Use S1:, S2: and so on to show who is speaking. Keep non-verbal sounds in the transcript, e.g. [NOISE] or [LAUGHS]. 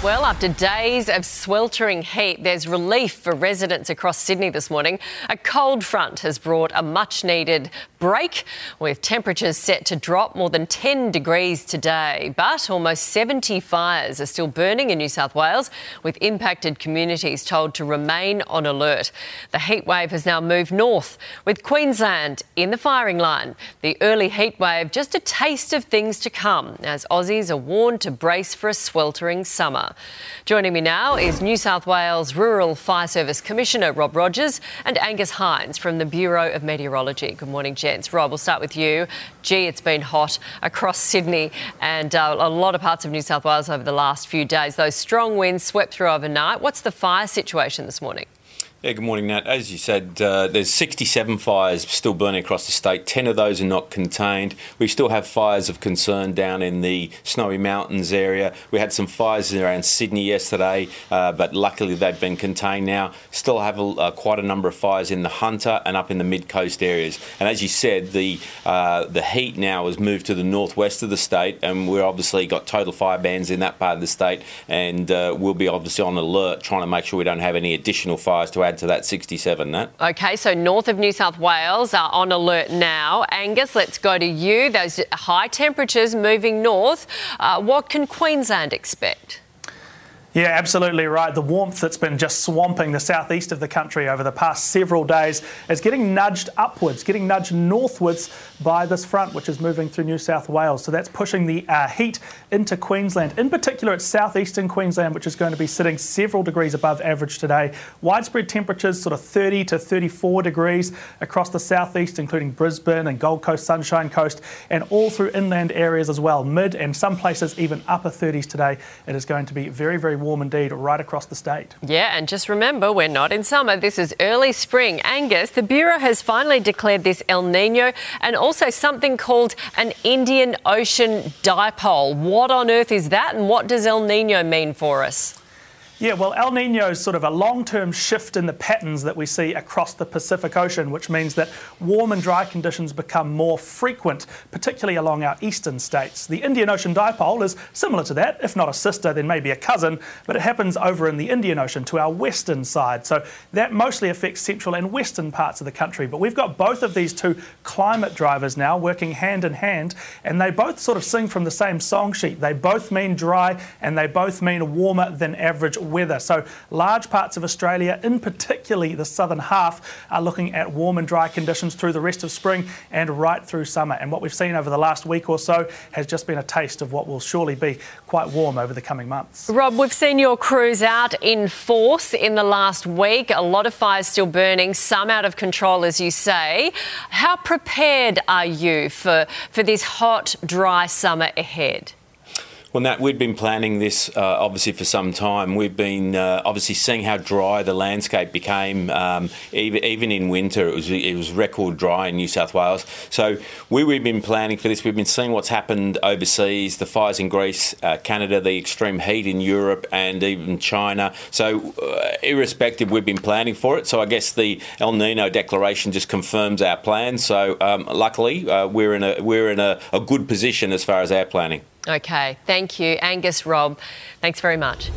S1: Well, after days of sweltering heat, there's relief for residents across Sydney this morning. A cold front has brought a much needed break, with temperatures set to drop more than 10 degrees today. But almost 70 fires are still burning in New South Wales, with impacted communities told to remain on alert. The heat wave has now moved north, with Queensland in the firing line. The early heat wave just a taste of things to come, as Aussies are warned to brace for a sweltering summer. Joining me now is New South Wales Rural Fire Service Commissioner Rob Rogers and Angus Hines from the Bureau of Meteorology. Good morning, gents. Rob, we'll start with you. Gee, it's been hot across [LAUGHS] Sydney and uh, a lot of parts of New South Wales over the last few days. Those strong winds swept through overnight. What's the fire situation this morning?
S2: Yeah, good morning, Nat. As you said, uh, there's 67 fires still burning across the state. 10 of those are not contained. We still have fires of concern down in the Snowy Mountains area. We had some fires around Sydney yesterday, uh, but luckily they've been contained now. Still have a, uh, quite a number of fires in the Hunter and up in the mid coast areas. And as you said, the uh, the heat now has moved to the northwest of the state, and we're obviously got total fire bans in that part of the state, and uh, we'll be obviously on alert, trying to make sure we don't have any additional fires to add to that 67, Nat.
S1: Okay, so north of New South Wales are on alert now. Angus, let's go to you. Those high temperatures moving north. Uh, what can Queensland expect?
S3: Yeah, absolutely right. The warmth that's been just swamping the southeast of the country over the past several days is getting nudged upwards, getting nudged northwards by this front, which is moving through New South Wales. So that's pushing the uh, heat into Queensland. In particular, it's southeastern Queensland, which is going to be sitting several degrees above average today. Widespread temperatures, sort of 30 to 34 degrees across the southeast, including Brisbane and Gold Coast, Sunshine Coast, and all through inland areas as well. Mid and some places even upper 30s today. It is going to be very, very warm indeed right across the state.
S1: Yeah, and just remember, we're not in summer. This is early spring. Angus, the Bureau has finally declared this El Nino and also something called an Indian Ocean dipole. What on earth is that, and what does El Nino mean for us?
S3: Yeah, well, El Nino is sort of a long term shift in the patterns that we see across the Pacific Ocean, which means that warm and dry conditions become more frequent, particularly along our eastern states. The Indian Ocean dipole is similar to that, if not a sister, then maybe a cousin, but it happens over in the Indian Ocean to our western side. So that mostly affects central and western parts of the country. But we've got both of these two climate drivers now working hand in hand, and they both sort of sing from the same song sheet. They both mean dry and they both mean warmer than average weather. So large parts of Australia, in particularly the southern half, are looking at warm and dry conditions through the rest of spring and right through summer. And what we've seen over the last week or so has just been a taste of what will surely be quite warm over the coming months.
S1: Rob, we've seen your crews out in force in the last week. A lot of fires still burning, some out of control, as you say. How prepared are you for, for this hot, dry summer ahead?
S2: Well, Nat, we've been planning this uh, obviously for some time. We've been uh, obviously seeing how dry the landscape became, um, even, even in winter. It was it was record dry in New South Wales. So we, we've been planning for this. We've been seeing what's happened overseas, the fires in Greece, uh, Canada, the extreme heat in Europe, and even China. So uh, irrespective, we've been planning for it. So I guess the El Nino declaration just confirms our plan. So um, luckily, uh, we're in a we're in a, a good position as far as our planning.
S1: Okay, thank you. Angus Rob, thanks very much.